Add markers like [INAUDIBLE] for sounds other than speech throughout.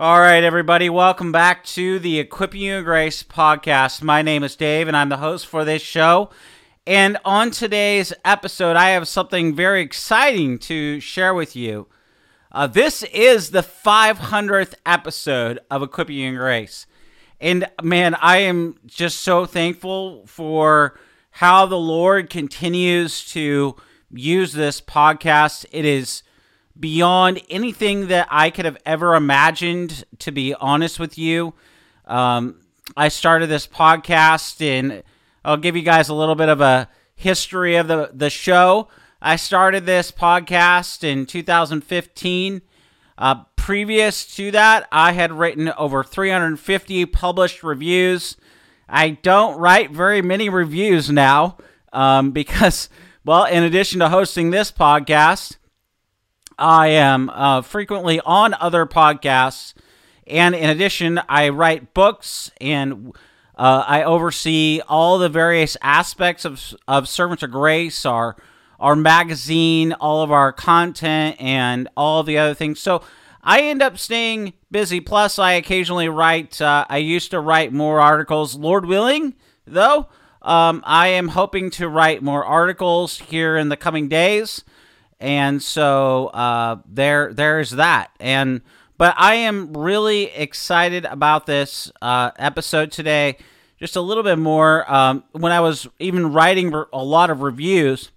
All right, everybody, welcome back to the Equipping You Grace podcast. My name is Dave, and I'm the host for this show. And on today's episode, I have something very exciting to share with you. Uh, this is the 500th episode of Equipping You Grace. And man, I am just so thankful for how the Lord continues to use this podcast. It is beyond anything that I could have ever imagined, to be honest with you. Um, I started this podcast, and I'll give you guys a little bit of a history of the, the show. I started this podcast in 2015. Uh, previous to that, I had written over 350 published reviews. I don't write very many reviews now um, [LAUGHS] because, well, in addition to hosting this podcast, I am uh, frequently on other podcasts. And in addition, I write books and uh, I oversee all the various aspects of, of Servants of Grace, our, our magazine, all of our content, and all the other things. So I end up staying busy. Plus, I occasionally write, uh, I used to write more articles. Lord willing, though, um, I am hoping to write more articles here in the coming days and so uh, there there's that. And but i am really excited about this uh, episode today. Just a little bit more um, when i was even writing a lot of reviews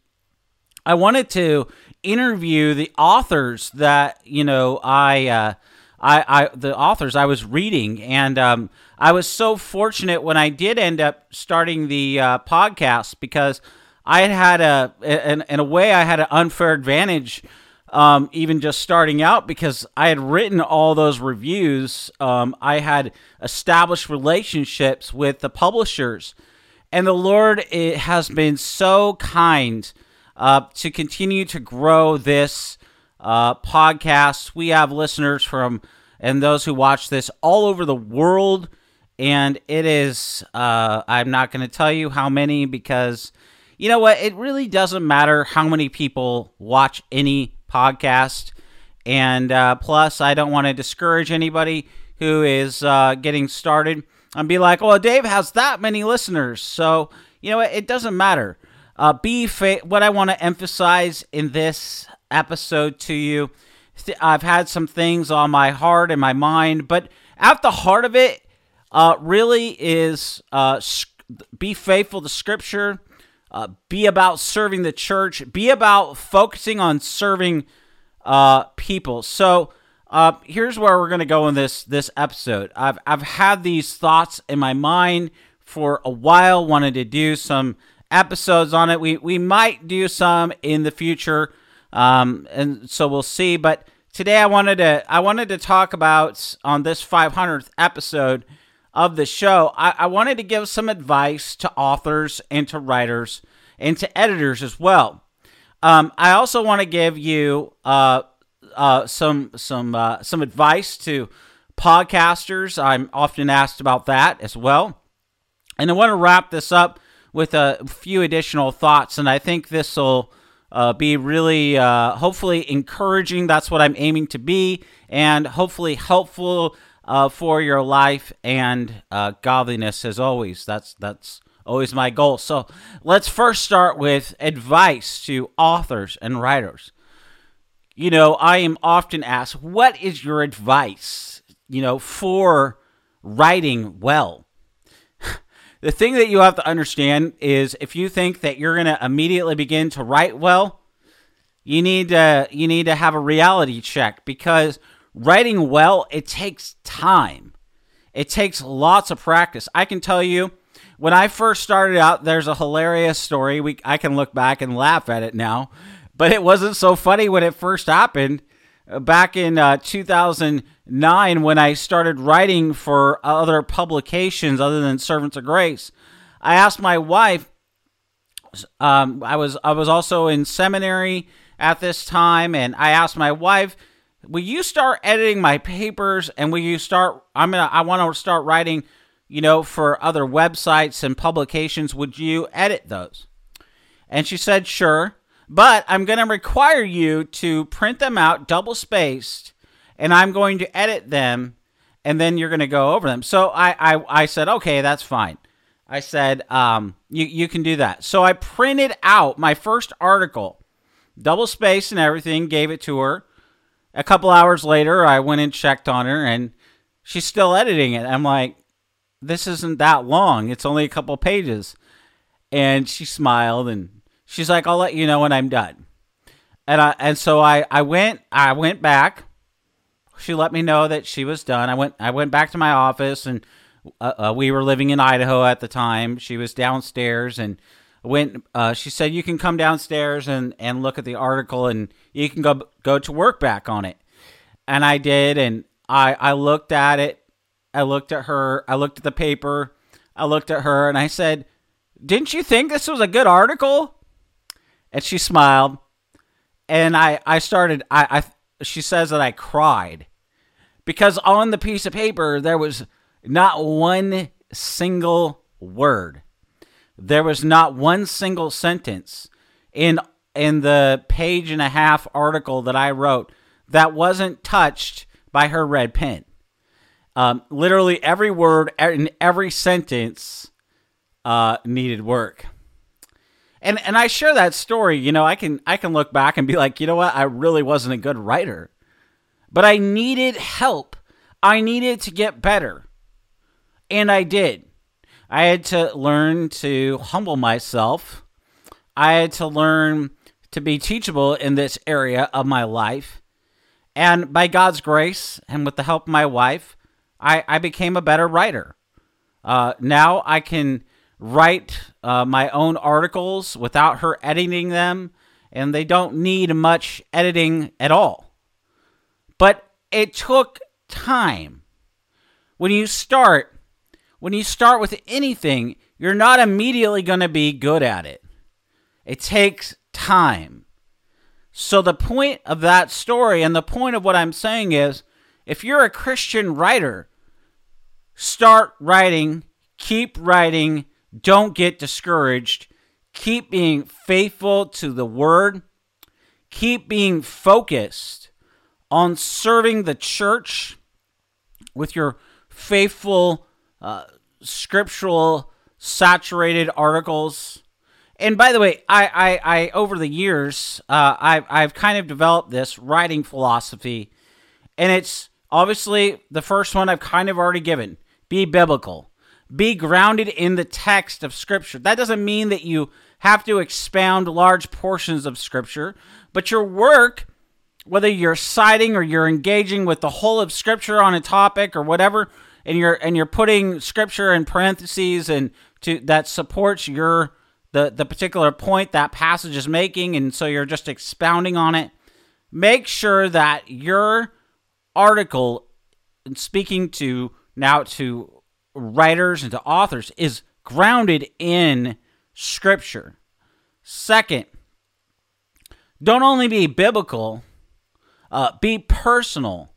i wanted to interview the authors that you know i uh, I, I the authors I was reading, and um, I was so fortunate when I did end up starting the uh, podcast because I had had a in, in a way I had an unfair advantage. Um, even just starting out because I had written all those reviews. Um, I had established relationships with the publishers, and the Lord it has been so kind uh, to continue to grow this uh, podcast. We have listeners from and those who watch this all over the world, and it is uh, I'm not going to tell you how many because you know what? It really doesn't matter how many people watch any podcast. And uh, plus, I don't want to discourage anybody who is uh, getting started and be like, "Oh, Dave has that many listeners." So you know, it, it doesn't matter. Uh, be fa- what I want to emphasize in this episode to you. I've had some things on my heart and my mind, but at the heart of it, uh, really is uh, be faithful to Scripture uh, be about serving the church, be about focusing on serving uh, people. So uh, here's where we're going to go in this this episode. I've I've had these thoughts in my mind for a while. Wanted to do some episodes on it. We we might do some in the future, um, and so we'll see. But today I wanted to I wanted to talk about on this 500th episode of the show, I, I wanted to give some advice to authors and to writers and to editors as well. Um, I also want to give you uh, uh, some some uh, some advice to podcasters. I'm often asked about that as well, and I want to wrap this up with a few additional thoughts. And I think this will uh, be really, uh, hopefully, encouraging. That's what I'm aiming to be, and hopefully helpful uh, for your life and uh, godliness as always. That's that's always my goal. So let's first start with advice to authors and writers. You know, I am often asked, "What is your advice?" You know, for writing well. [LAUGHS] the thing that you have to understand is if you think that you're going to immediately begin to write well, you need to you need to have a reality check because writing well, it takes time. It takes lots of practice. I can tell you, when I first started out, there's a hilarious story. We I can look back and laugh at it now, but it wasn't so funny when it first happened. back in uh, 2009 when I started writing for other publications other than Servants of Grace. I asked my wife. Um, I was I was also in seminary at this time, and I asked my wife, "Will you start editing my papers? And will you start? I'm gonna I want to start writing, you know, for other websites and publications. Would you edit those?" And she said, "Sure." But I'm to require you to print them out double spaced, and I'm going to edit them, and then you're to go over them. So I, I, I said, okay, that's fine. I said, um, you, you can do that. So I printed out my first article, double spaced and everything, gave it to her. A couple hours later, I went and checked on her, and she's still editing it. I'm like, this isn't that long. It's only a couple pages. And she smiled and she's like, I'll let you know when I'm done. And I and so I, I went I went back. She let me know that she was done. I went I went back to my office and uh, uh, we were living in Idaho at the time. She was downstairs and went. Uh, she said you can come downstairs and, and look at the article and you can go go to work back on it. And I did, and I I looked at it. I looked at her. I looked at the paper. I looked at her, and I said, "Didn't you think this was a good article?" and she smiled and i i started i i she says that i cried because on the piece of paper there was not one single word there was not one single sentence in in the page and a half article that i wrote that wasn't touched by her red pen um, literally every word in every sentence uh, needed work and and I share that story, you know, I can I can look back and be like, you know what, I really wasn't a good writer. But I needed help. I needed to get better. And I did. I had to learn to humble myself. I had to learn to be teachable in this area of my life. And by God's grace and with the help of my wife, I, I became a better writer. Uh, now I can write uh, my own articles without her editing them, and they don't need much editing at all. But it took time. When you start, when you start with anything, you're not immediately going to be good at it. It takes time. So, the point of that story and the point of what I'm saying is if you're a Christian writer, start writing, keep writing, don't get discouraged. Keep being faithful to the word. Keep being focused on serving the church with your faithful, uh, scriptural, saturated articles. And by the way, I, I, I over the years, uh, I've, I've kind of developed this writing philosophy, and it's obviously the first one I've kind of already given: be biblical be grounded in the text of Scripture. That doesn't mean that you have to expound large portions of Scripture, but your work, whether you're citing or you're engaging with the whole of Scripture on a topic or whatever, and you're and you're putting Scripture in parentheses and to that supports your the the particular point that passage is making, and so you're just expounding on it. Make sure that your article, speaking to now to writers and to authors is grounded in Scripture. Second, don't only be biblical, uh, be personal.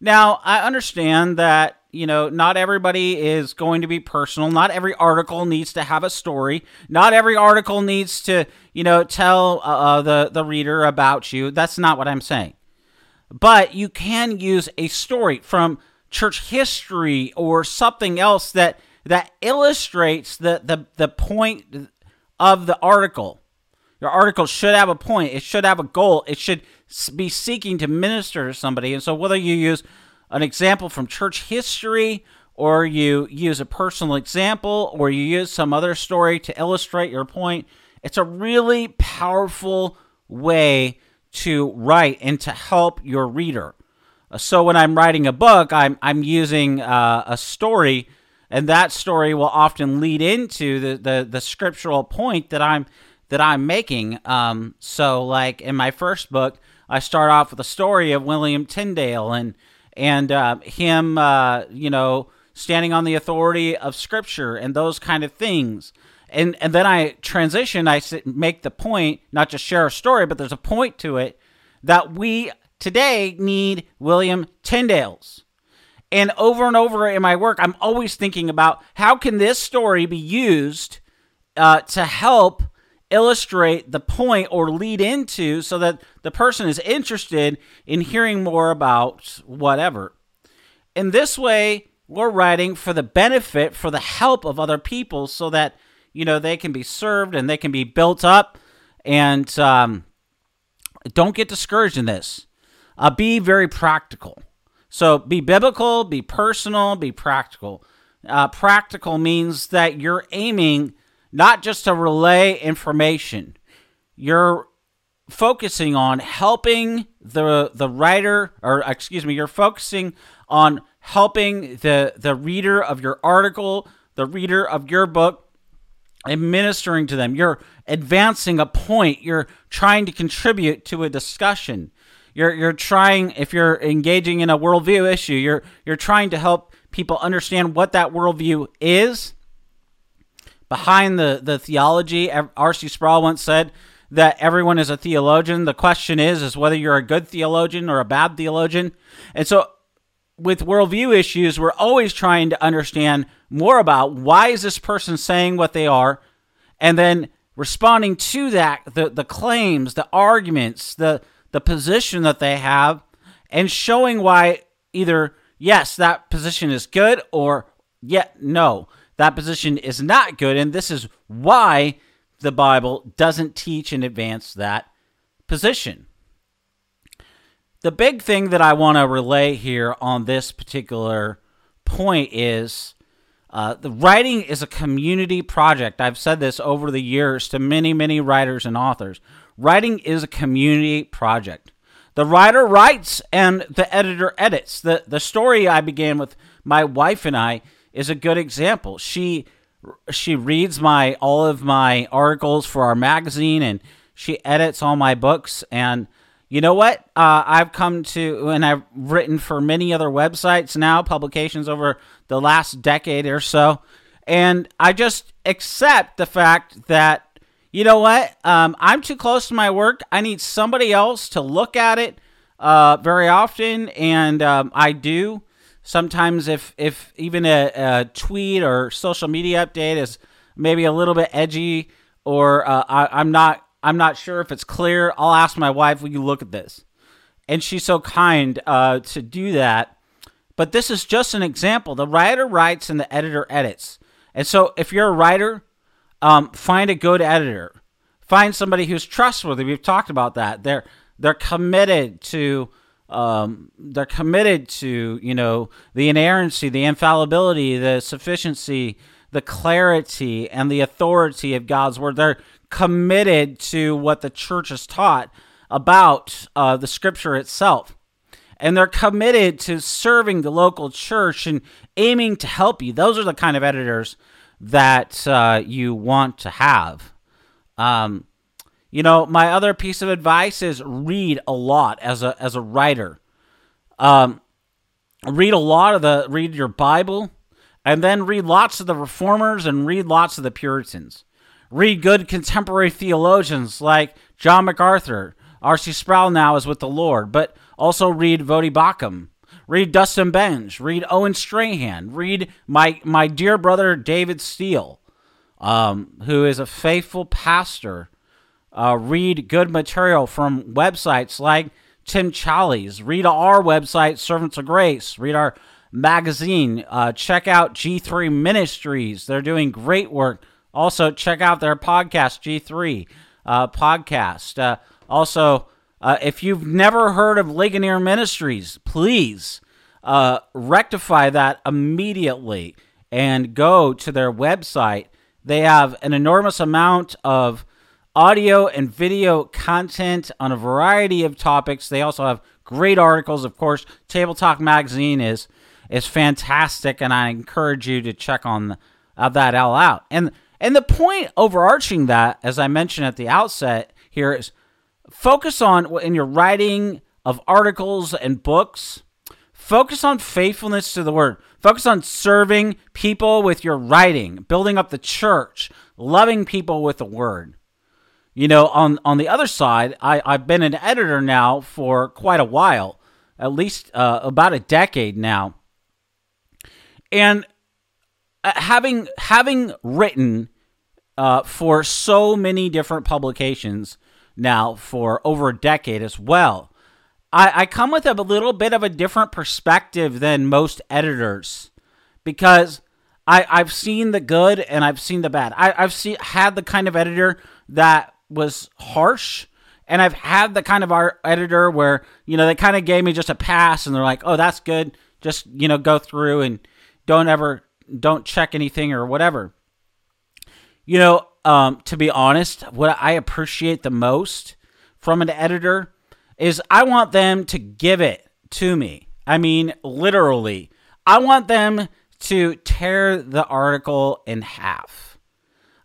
Now, I understand that, you know, not everybody is going to be personal. Not every article needs to have a story. Not every article needs to, you know, tell uh, uh the, the reader about you. That's not what I'm saying. But you can use a story from church history or something else that that illustrates the the, the point of the article. Your article should have a point. It should have a goal. It should be seeking to minister to somebody. And so whether you use an example from church history or you use a personal example or you use some other story to illustrate your point, it's a really powerful way to write and to help your reader. So when I'm writing a book, I'm I'm using uh, a story, and that story will often lead into the, the the scriptural point that I'm that I'm making. Um, so, like in my first book, I start off with a story of William Tyndale and and uh, him, uh, you know, standing on the authority of Scripture and those kind of things. And and then I transition. I make the point, not just share a story, but there's a point to it that we today need William Tyndales. And over and over in my work, I'm always thinking about how can this story be used uh, to help illustrate the point or lead into so that the person is interested in hearing more about whatever. In this way, we're writing for the benefit, for the help of other people so that, you know, they can be served and they can be built up. And um, don't get discouraged in this. Uh, be very practical. So be biblical, be personal, be practical. Uh, practical means that you're aiming not just to relay information. You're focusing on helping the the writer or excuse me, you're focusing on helping the the reader of your article, the reader of your book administering to them. You're advancing a point. You're trying to contribute to a discussion. You're you're trying if you're engaging in a worldview issue, you're you're trying to help people understand what that worldview is behind the, the theology. R.C. Sproul once said that everyone is a theologian. The question is, is whether you're a good theologian or a bad theologian. And so with worldview issues, we're always trying to understand more about why is this person saying what they are, and then responding to that, the, the claims, the arguments, the, the position that they have, and showing why either, yes, that position is good, or yet, no that position is not good, and this is why the Bible doesn't teach and advance that position. The big thing that I want to relay here on this particular point is uh, the writing is a community project. I've said this over the years to many, many writers and authors. Writing is a community project. The writer writes and the editor edits. The, the story I began with my wife and I is a good example. She she reads my all of my articles for our magazine and she edits all my books. And you know what? Uh, i've come to and i've written for many other websites now publications over the last decade or so. And i just accept the fact that you know what? Um, i'm too close to my work. I need somebody else to look at it uh, very often. And um, i do sometimes if if even a, a, tweet or social media update is maybe a little bit edgy or uh, I, am not I'm not sure if it's clear, I'll ask my wife, "Will you look at this?" And she's so kind uh, to do that. But this is just an example. The writer writes and the editor edits. And so if you're a writer, um, find a good editor. Find somebody who's trustworthy. We've talked about that. They're they're committed to um, they're committed to you know the inerrancy, the infallibility, the sufficiency, the clarity, and the authority of God's word. They're committed to what the church has taught about uh, the Scripture itself. And they're committed to serving the local church and aiming to help you. Those are the kind of editors that uh, you want to have. Um, you know, my other piece of advice is read a lot as a as a writer. Um, read a lot of the read your Bible, and then read lots of the reformers and read lots of the Puritans. Read good contemporary theologians like John MacArthur. R.C. Sproul now is with the Lord, but also read Voddie Baucham. Read Dustin Benge. Read Owen Strachan. Read my my dear brother David Steele, um, who is a faithful pastor uh, read good material from websites like Tim Challies. Read our website, Servants of Grace. Read our magazine. Uh, check out G3 Ministries. They're doing great work. Also, check out their podcast, G3 uh, Podcast. Uh, also, uh, if you've never heard of Ligonier Ministries, please uh, rectify that immediately and go to their website. They have an enormous amount of audio and video content on a variety of topics. They also have great articles. Of course, Table Talk Magazine is is fantastic, and I encourage you to check on uh, that all out. And And the point overarching that, as I mentioned at the outset here, is focus on in your writing of articles and books, focus on faithfulness to the word. Focus on serving people with your writing, building up the church, loving people with the word. You know, on on the other side, I, I've been an editor now for quite a while, at least uh, about a decade now, and uh, having having written uh, for so many different publications now for over a decade as well, I, I come with a little bit of a different perspective than most editors because I, I've seen the good and I've seen the bad. I, I've seen had the kind of editor that was harsh and I've had the kind of art editor where, you know, they kind of gave me just a pass and they're like, oh, that's good. Just, you know, go through and don't ever, don't check anything or whatever. You know, um, to be honest, what I appreciate the most from an editor is I want them to give it to me. I mean, literally. I want them to tear the article in half.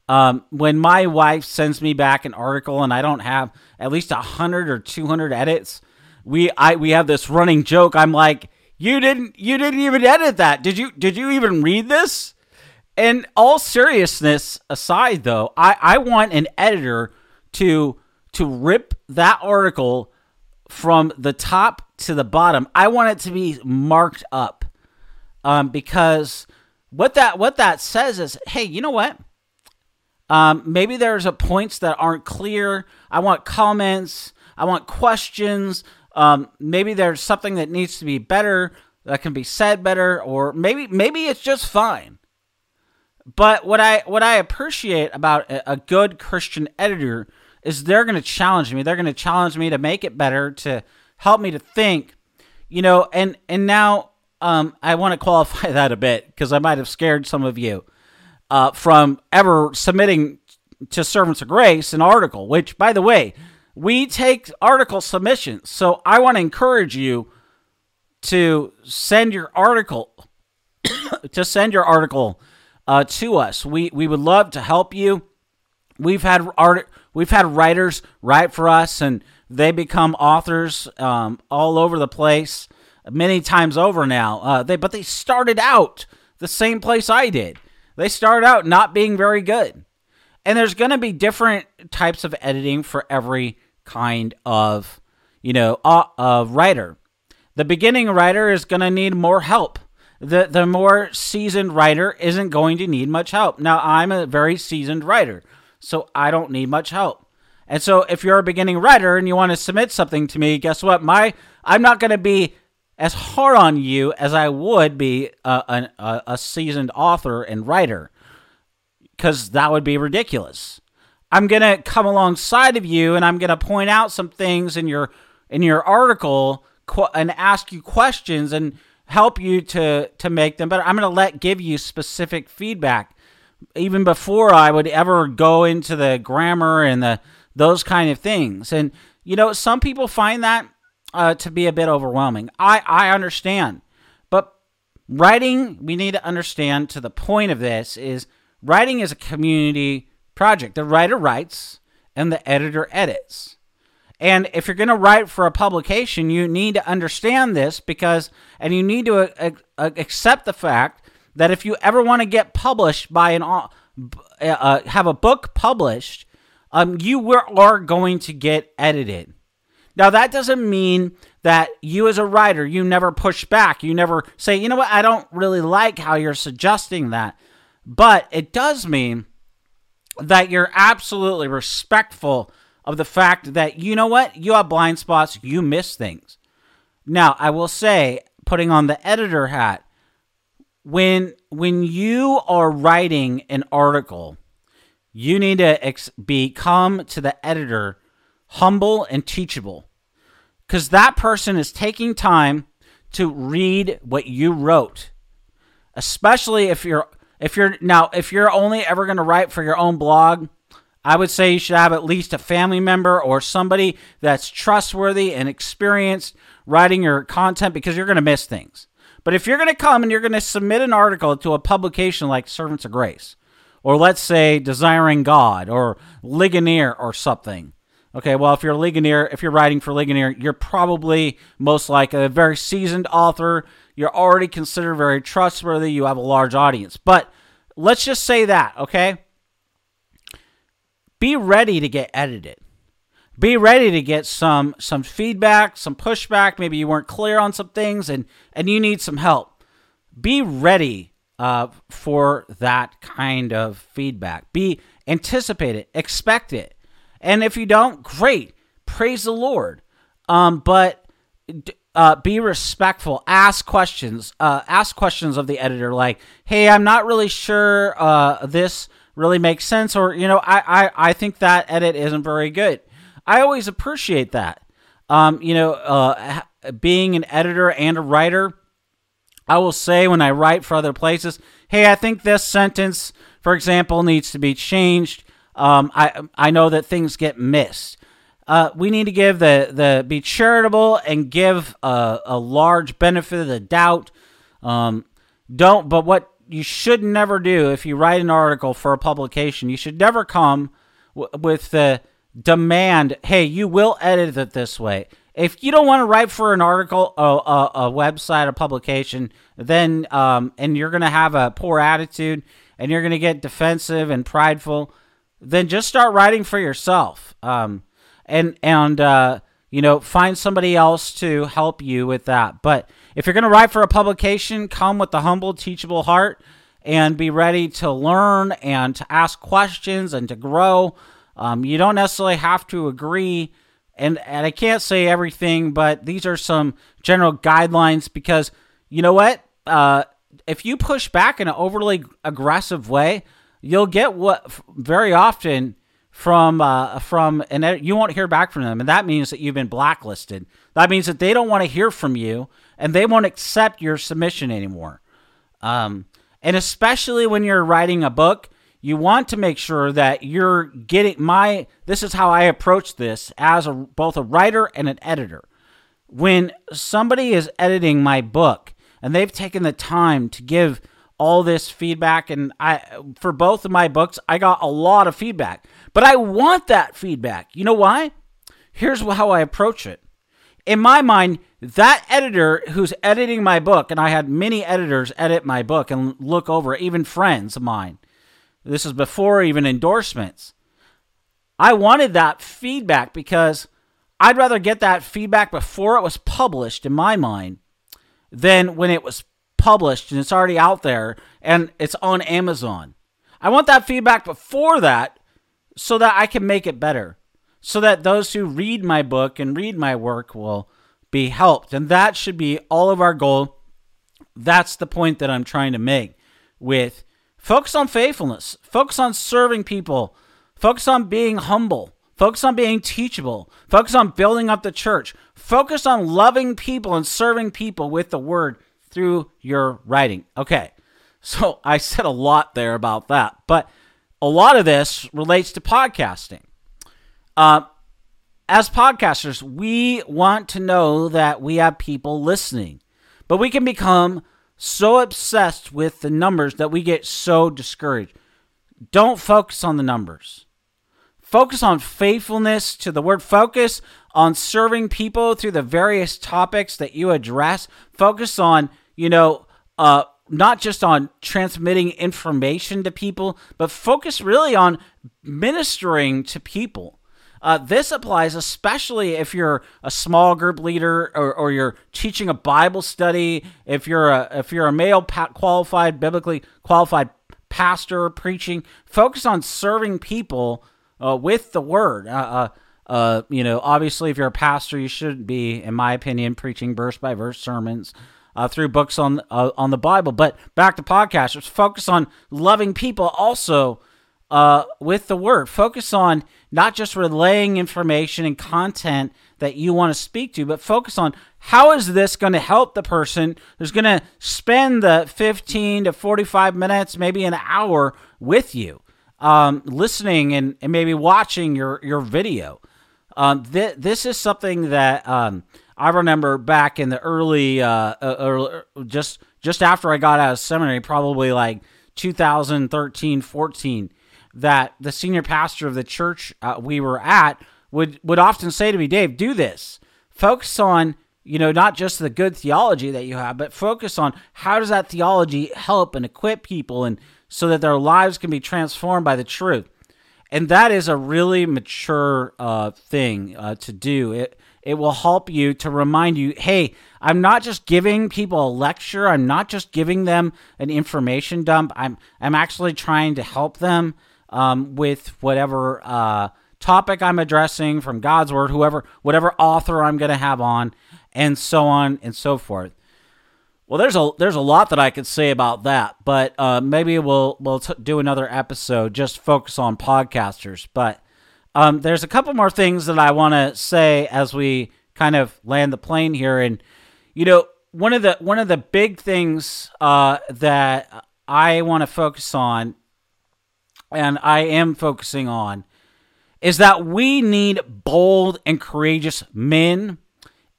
Um, when my wife sends me back an article and I don't have at least hundred or two hundred edits, we I we have this running joke. I'm like, you didn't you didn't even edit that. Did you did you even read this? And all seriousness aside, though, I, I want an editor to to rip that article from the top to the bottom. I want it to be marked up um, because what that what that says is, hey, you know what? Um, maybe there's a points that aren't clear. I want comments. I want questions. Um, maybe there's something that needs to be better that can be said better, or maybe maybe it's just fine. But what I what I appreciate about a, a good Christian editor is they're going to challenge me. They're going to challenge me to make it better, to help me to think, you know. And and now um, I want to qualify [LAUGHS] that a bit because I might have scared some of you uh, from ever submitting to Servants of Grace an article, which, by the way, we take article submissions. So I want to encourage you to send your article [COUGHS] to send your article uh, to us. We we would love to help you. We've had art we've had writers write for us, and they become authors um, all over the place, many times over now. Uh, they but they started out the same place I did. They start out not being very good. And there's going to be different types of editing for every kind of, you know, uh, uh, writer. The beginning writer is going to need more help. The the more seasoned writer isn't going to need much help. Now, I'm a very seasoned writer, so I don't need much help. And so if you're a beginning writer and you want to submit something to me, guess what? My I'm not going to be as hard on you as I would be a, a, a seasoned author and writer, because that would be ridiculous. I'm gonna come alongside of you and I'm gonna point out some things in your in your article qu- and ask you questions and help you to to make them better. I'm gonna let give you specific feedback even before I would ever go into the grammar and the those kind of things. And you know, some people find that uh, to be a bit overwhelming. I, I understand. But writing, we need to understand to the point of this is writing is a community project. The writer writes and the editor edits. And if you're going to write for a publication, you need to understand this because, and you need to uh, uh, accept the fact that if you ever want to get published by an, uh, uh, have a book published, um, you are going to get edited. Now, that doesn't mean that you as a writer, you never push back. You never say, you know what, I don't really like how you're suggesting that. But it does mean that you're absolutely respectful of the fact that, you know what, you have blind spots, you miss things. Now, I will say, putting on the editor hat, when when you are writing an article, you need to ex- become to the editor humble and teachable because that person is taking time to read what you wrote especially if you're if you're now if you're only ever going to write for your own blog i would say you should have at least a family member or somebody that's trustworthy and experienced writing your content because you're going to miss things but if you're going to come and you're going to submit an article to a publication like servants of grace or let's say Desiring God or Ligonier or something. Okay, well, if you're a Ligonier, if you're writing for Ligonier, you're probably most like a very seasoned author. You're already considered very trustworthy. You have a large audience. But let's just say that, okay? Be ready to get edited. Be ready to get some some feedback, some pushback. Maybe you weren't clear on some things, and and you need some help. Be ready uh, for that kind of feedback. Be anticipate it, expect it and if you don't, great. Praise the Lord. Um, but uh, be respectful. Ask questions. Uh, ask questions of the editor, like, "Hey, I'm not really sure uh, this really makes sense," or you know, I, I I think that edit isn't very good. I always appreciate that. Um, you know, uh, being an editor and a writer, I will say when I write for other places, "Hey, I think this sentence, for example, needs to be changed." Um, I I know that things get missed. Uh, we need to give the the be charitable and give a, a large benefit of the doubt. Um, don't, but what you should never do if you write an article for a publication, you should never come w- with the demand, "Hey, you will edit it this way." If you don't want to write for an article, a, a, a website, a publication, then um, and you're going to have a poor attitude and you're going to get defensive and prideful then just start writing for yourself. Um, and and uh, you know, find somebody else to help you with that. But if you're going to write for a publication, come with the humble, teachable heart and be ready to learn and to ask questions and to grow. Um, you don't necessarily have to agree. And, and I can't say everything, but these are some general guidelines because you know what? Uh, if you push back in an overly aggressive way, you'll get what very often from uh, from and you won't hear back from them, and that means that you've been blacklisted. That means that they don't want to hear from you, and they won't accept your submission anymore. Um, and especially when you're writing a book, you want to make sure that you're getting my. This is how I approach this as a, both a writer and an editor. When somebody is editing my book and they've taken the time to give all this feedback and I for both of my books I got a lot of feedback. But I want that feedback. You know why? Here's how I approach it. In my mind, that editor who's editing my book and I had many editors edit my book and look over even friends of mine. This is before even endorsements. I wanted that feedback because I'd rather get that feedback before it was published in my mind than when it was published and it's already out there and it's on Amazon. I want that feedback before that so that I can make it better. So that those who read my book and read my work will be helped. And that should be all of our goal. That's the point that I'm trying to make with focus on faithfulness, focus on serving people, focus on being humble, focus on being teachable, focus on building up the church, focus on loving people and serving people with the word through your writing. Okay, so [LAUGHS] I said a lot there about that, but a lot of this relates to podcasting. Uh, as podcasters, we want to know that we have people listening, but we can become so obsessed with the numbers that we get so discouraged. Don't focus on the numbers. Focus on faithfulness to the word. Focus on serving people through the various topics that you address. Focus on you know, uh, not just on transmitting information to people, but focus really on ministering to people. Uh, this applies especially if you're a small group leader or, or you're teaching a Bible study. If you're a if you're a male pa- qualified biblically qualified pastor preaching, focus on serving people uh, with the word. Uh, uh, uh, you know, obviously, if you're a pastor, you shouldn't be, in my opinion, preaching verse by verse sermons uh, through books on uh, on the Bible. But back to podcasters, focus on loving people also uh, with the Word. Focus on not just relaying information and content that you want to speak to, but focus on how is this going to help the person who's going to spend the 15 to 45 minutes, maybe an hour with you, um, listening and, and maybe watching your, your video. Um, th- this is something that um, I remember back in the early, uh, uh, just just after I got out of seminary, probably like 2013 14 that the senior pastor of the church uh, we were at would would often say to me, Dave, do this. Focus on you know not just the good theology that you have, but focus on how does that theology help and equip people and so that their lives can be transformed by the truth. And that is a really mature uh, thing uh, to do. It it will help you to remind you, hey, I'm not just giving people a lecture. I'm not just giving them an information dump. I'm I'm actually trying to help them um, with whatever uh, topic I'm addressing from God's word, whoever, whatever author I'm going to have on, and so on and so forth. Well, there's a there's a lot that I could say about that, but uh, maybe we'll we'll t- do another episode just focus on podcasters. But um, there's a couple more things that I want to say as we kind of land the plane here, and you know one of the one of the big things uh, that I want to focus on and I am focusing on is that we need bold and courageous men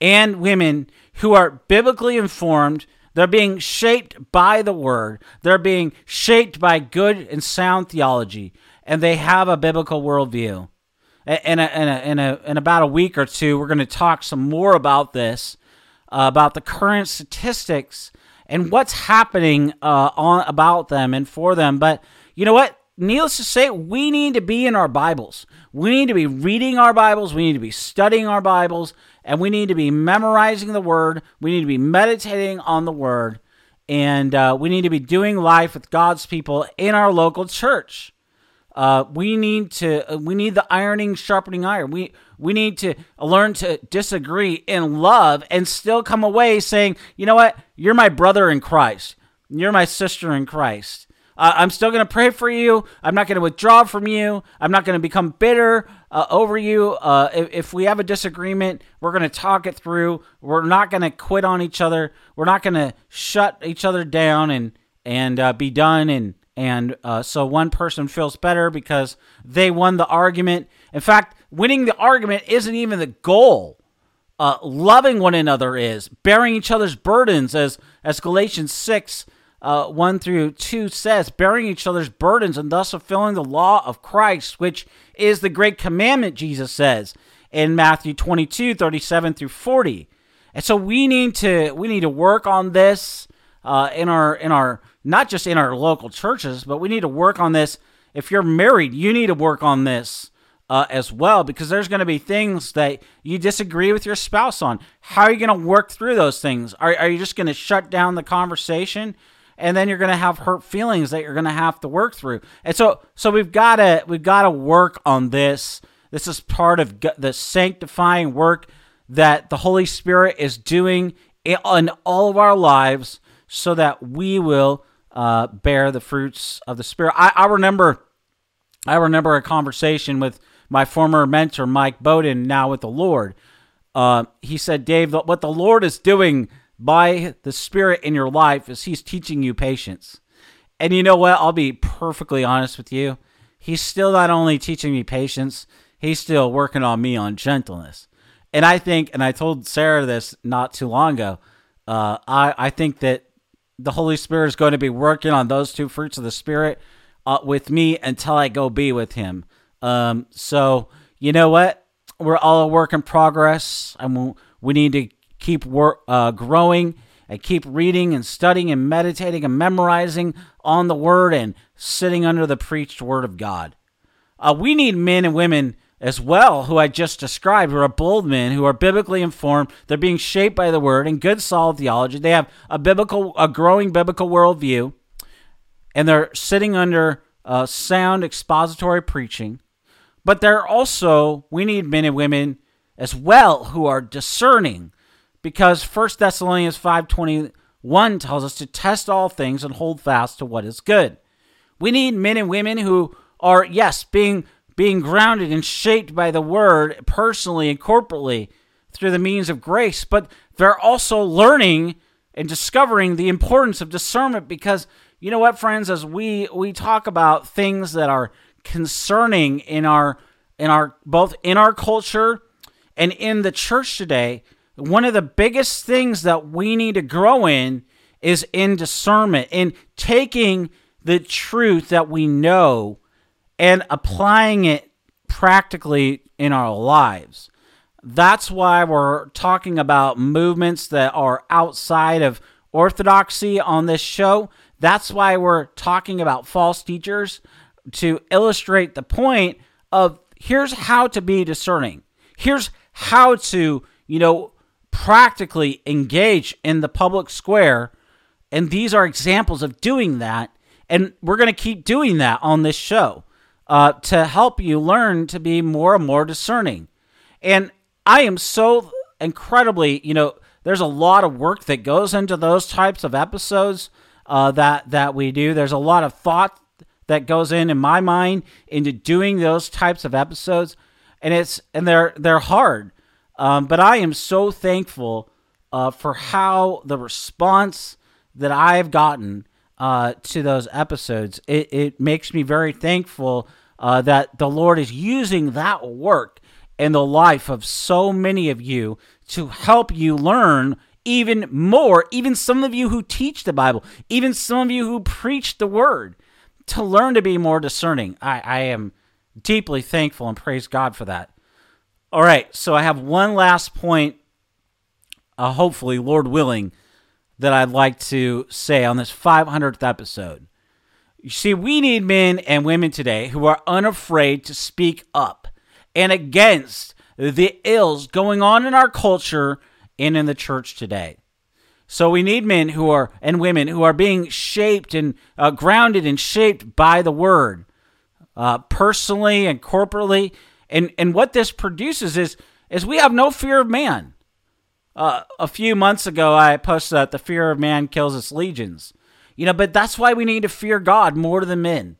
and women who are biblically informed. They're being shaped by the word, they're being shaped by good and sound theology, and they have a biblical worldview. In, a, in, a, in, a, in about a week or two, we're going to talk some more about this, uh, about the current statistics and what's happening uh, on about them and for them. But you know what? Needless to say, we need to be in our Bibles. We need to be reading our Bibles. We need to be studying our Bibles. And we need to be memorizing the Word. We need to be meditating on the Word. And uh, we need to be doing life with God's people in our local church. Uh, we need to uh, we need the ironing sharpening iron. We we need to learn to disagree in love and still come away saying, you know what, you're my brother in Christ. You're my sister in Christ. Uh, I'm still going to pray for you. I'm not going to withdraw from you. I'm not going to become bitter uh, over you. Uh, if, if, we have a disagreement, we're going to talk it through. We're not going to quit on each other. We're not going to shut each other down and and uh, be done. And and uh, so one person feels better because they won the argument. In fact, winning the argument isn't even the goal. Uh, loving one another is bearing each other's burdens, as as Galatians six uh, 1 through 2 says, bearing each other's burdens and thus fulfilling the law of Christ, which is the great commandment, Jesus says in Matthew 22, 37 through 40. And so we need to we need to work on this uh, in our in our not just in our local churches, but we need to work on this. If you're married, you need to work on this uh, as well because there's going to be things that you disagree with your spouse on. How are you going to work through those things? Are, are you just going to shut down the conversation? And then you're going to have hurt feelings that you're going to have to work through. And so so we've got to we've got to work on this. This is part of the sanctifying work that the Holy Spirit is doing in all of our lives so that we will uh, bear the fruits of the Spirit. I, I remember I remember a conversation with my former mentor, Mike Bowden, now with the Lord. Uh, he said, Dave, what the Lord is doing by the Spirit in your life is He's teaching you patience. And you know what? I'll be perfectly honest with you. He's still not only teaching me patience, He's still working on me on gentleness. And I think, and I told Sarah this not too long ago, uh, I, I think that the Holy Spirit is going to be working on those two fruits of the Spirit uh, with me until I go be with Him. Um, so, you know what? We're all a work in progress, and we need to keep wor- uh, growing and keep reading and studying and meditating and memorizing on the Word and sitting under the preached Word of God. Uh, we need men and women as well who I just described, who are bold men, who are biblically informed. They're being shaped by the Word and good, solid theology. They have a biblical, a growing biblical worldview, and they're sitting under uh, sound expository preaching. But they're also, we need men and women as well who are discerning because 1 Thessalonians 5:21 tells us to test all things and hold fast to what is good. We need men and women who are yes, being being grounded and shaped by the word personally and corporately through the means of grace, but they're also learning and discovering the importance of discernment because you know what friends as we we talk about things that are concerning in our in our both in our culture and in the church today one of the biggest things that we need to grow in is in discernment, in taking the truth that we know and applying it practically in our lives. That's why we're talking about movements that are outside of orthodoxy on this show. That's why we're talking about false teachers to illustrate the point of here's how to be discerning. Here's how to, you know, practically engage in the public square. And these are examples of doing that. And we're going to keep doing that on this show uh, to help you learn to be more and more discerning. And I am so incredibly, you know, there's a lot of work that goes into those types of episodes uh, that that we do. There's a lot of thought that goes in in my mind into doing those types of episodes, and it's and they're they're hard. Um, but I am so thankful uh, for how the response that I've gotten uh, to those episodes. It, it makes me very thankful uh, that the Lord is using that work in the life of so many of you to help you learn even more, even some of you who teach the Bible, even some of you who preach the word, to learn to be more discerning. I, I am deeply thankful and praise God for that. All right, so I have one last point, uh, hopefully, Lord willing, that I'd like to say on this 500th episode. You see, we need men and women today who are unafraid to speak up and against the ills going on in our culture and in the church today. So we need men who are and women who are being shaped and uh, grounded and shaped by the word, uh, personally and corporately. And and what this produces is is we have no fear of man. Uh, a few months ago, I posted that the fear of man kills its legions. You know, but that's why we need to fear God more than men.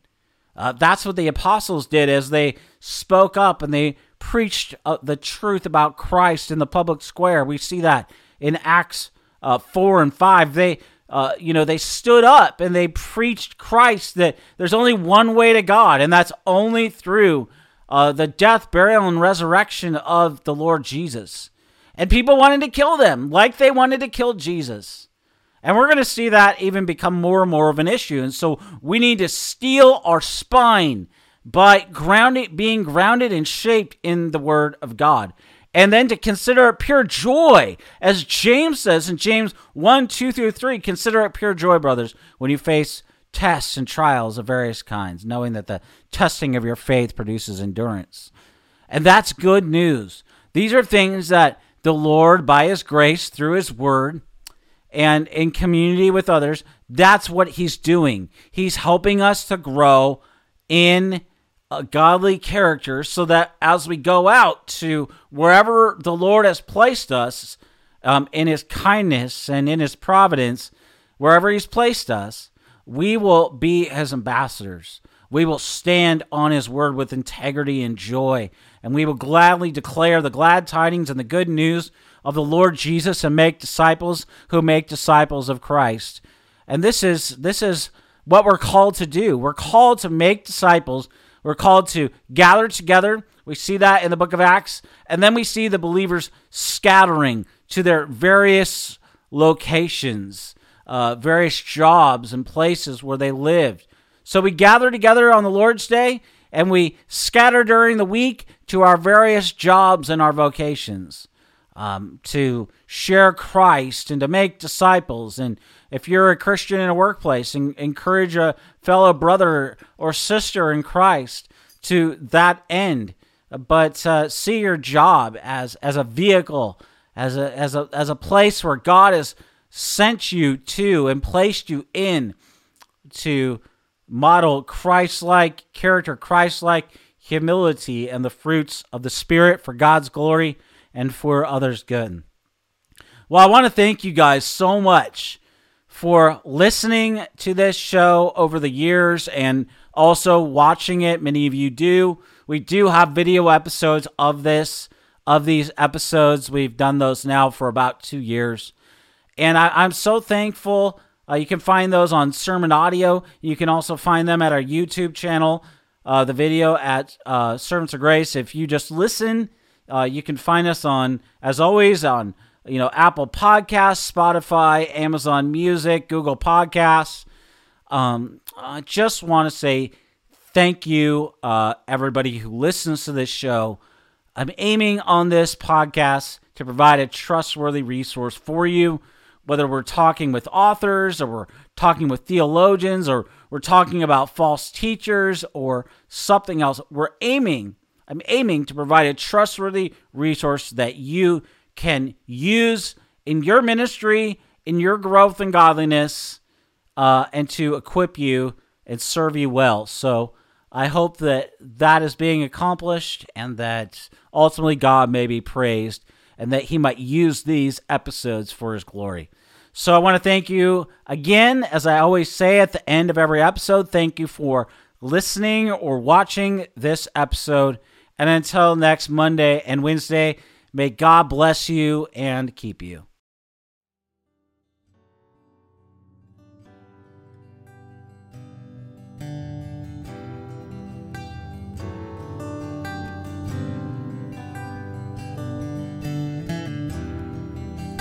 Uh, that's what the apostles did as they spoke up and they preached uh, the truth about Christ in the public square. We see that in Acts uh, 4 and 5. They, uh, you know, they stood up and they preached Christ that there's only one way to God, and that's only through uh, the death, burial, and resurrection of the Lord Jesus. And people wanted to kill them like they wanted to kill Jesus. And we're going to see that even become more and more of an issue. And so we need to steel our spine by grounded, being grounded and shaped in the Word of God. And then to consider it pure joy, as James says in James 1 2 through 3. Consider it pure joy, brothers, when you face tests and trials of various kinds, knowing that the testing of your faith produces endurance. And that's good news. These are things that the Lord, by His grace, through His Word, and in community with others, that's what He's doing. He's helping us to grow in a godly character so that as we go out to wherever the Lord has placed us um, in His kindness and in His providence, wherever He's placed us, we will be His ambassadors. We will stand on His word with integrity and joy, and we will gladly declare the glad tidings and the good news of the Lord Jesus and make disciples who make disciples of Christ. And this is this is what we're called to do. We're called to make disciples we're called to gather together. We see that in the book of Acts. And then we see the believers scattering to their various locations, uh, various jobs and places where they lived. So we gather together on the Lord's Day and we scatter during the week to our various jobs and our vocations um, to share Christ and to make disciples. And if you're a Christian in a workplace, encourage a fellow brother or sister in Christ to that end. But uh, see your job as as a vehicle, as a as a as a place where God has sent you to and placed you in to model Christ-like character, Christ-like humility, and the fruits of the Spirit for God's glory and for others' good. Well, I want to thank you guys so much for listening to this show over the years and also watching it. Many of you do. We do have video episodes of this, of these episodes. We've done those now for about two years. And I, am so thankful. Uh, you can find those on Sermon Audio. You can also find them at our YouTube channel, uh, the video at uh, Servants of Grace. If you just listen uh, you can find us on, as always, on you know Apple Podcasts, Spotify, Amazon Music, Google Podcasts. Um, I just want to say thank you, uh, everybody who listens to this show. I'm aiming on this podcast to provide a trustworthy resource for you, whether we're talking with authors or we're talking with theologians or we're talking about false teachers or something else. We're aiming, I'm aiming to provide a trustworthy resource that you can use in your ministry, in your growth and godliness, uh, and to equip you and serve you well. So I hope that that is being accomplished and that ultimately God may be praised and that he might use these episodes for his glory. So I want to thank you again, as I always say at the end of every episode. Thank you for listening or watching this episode. And until next Monday and Wednesday, may God bless you and keep you.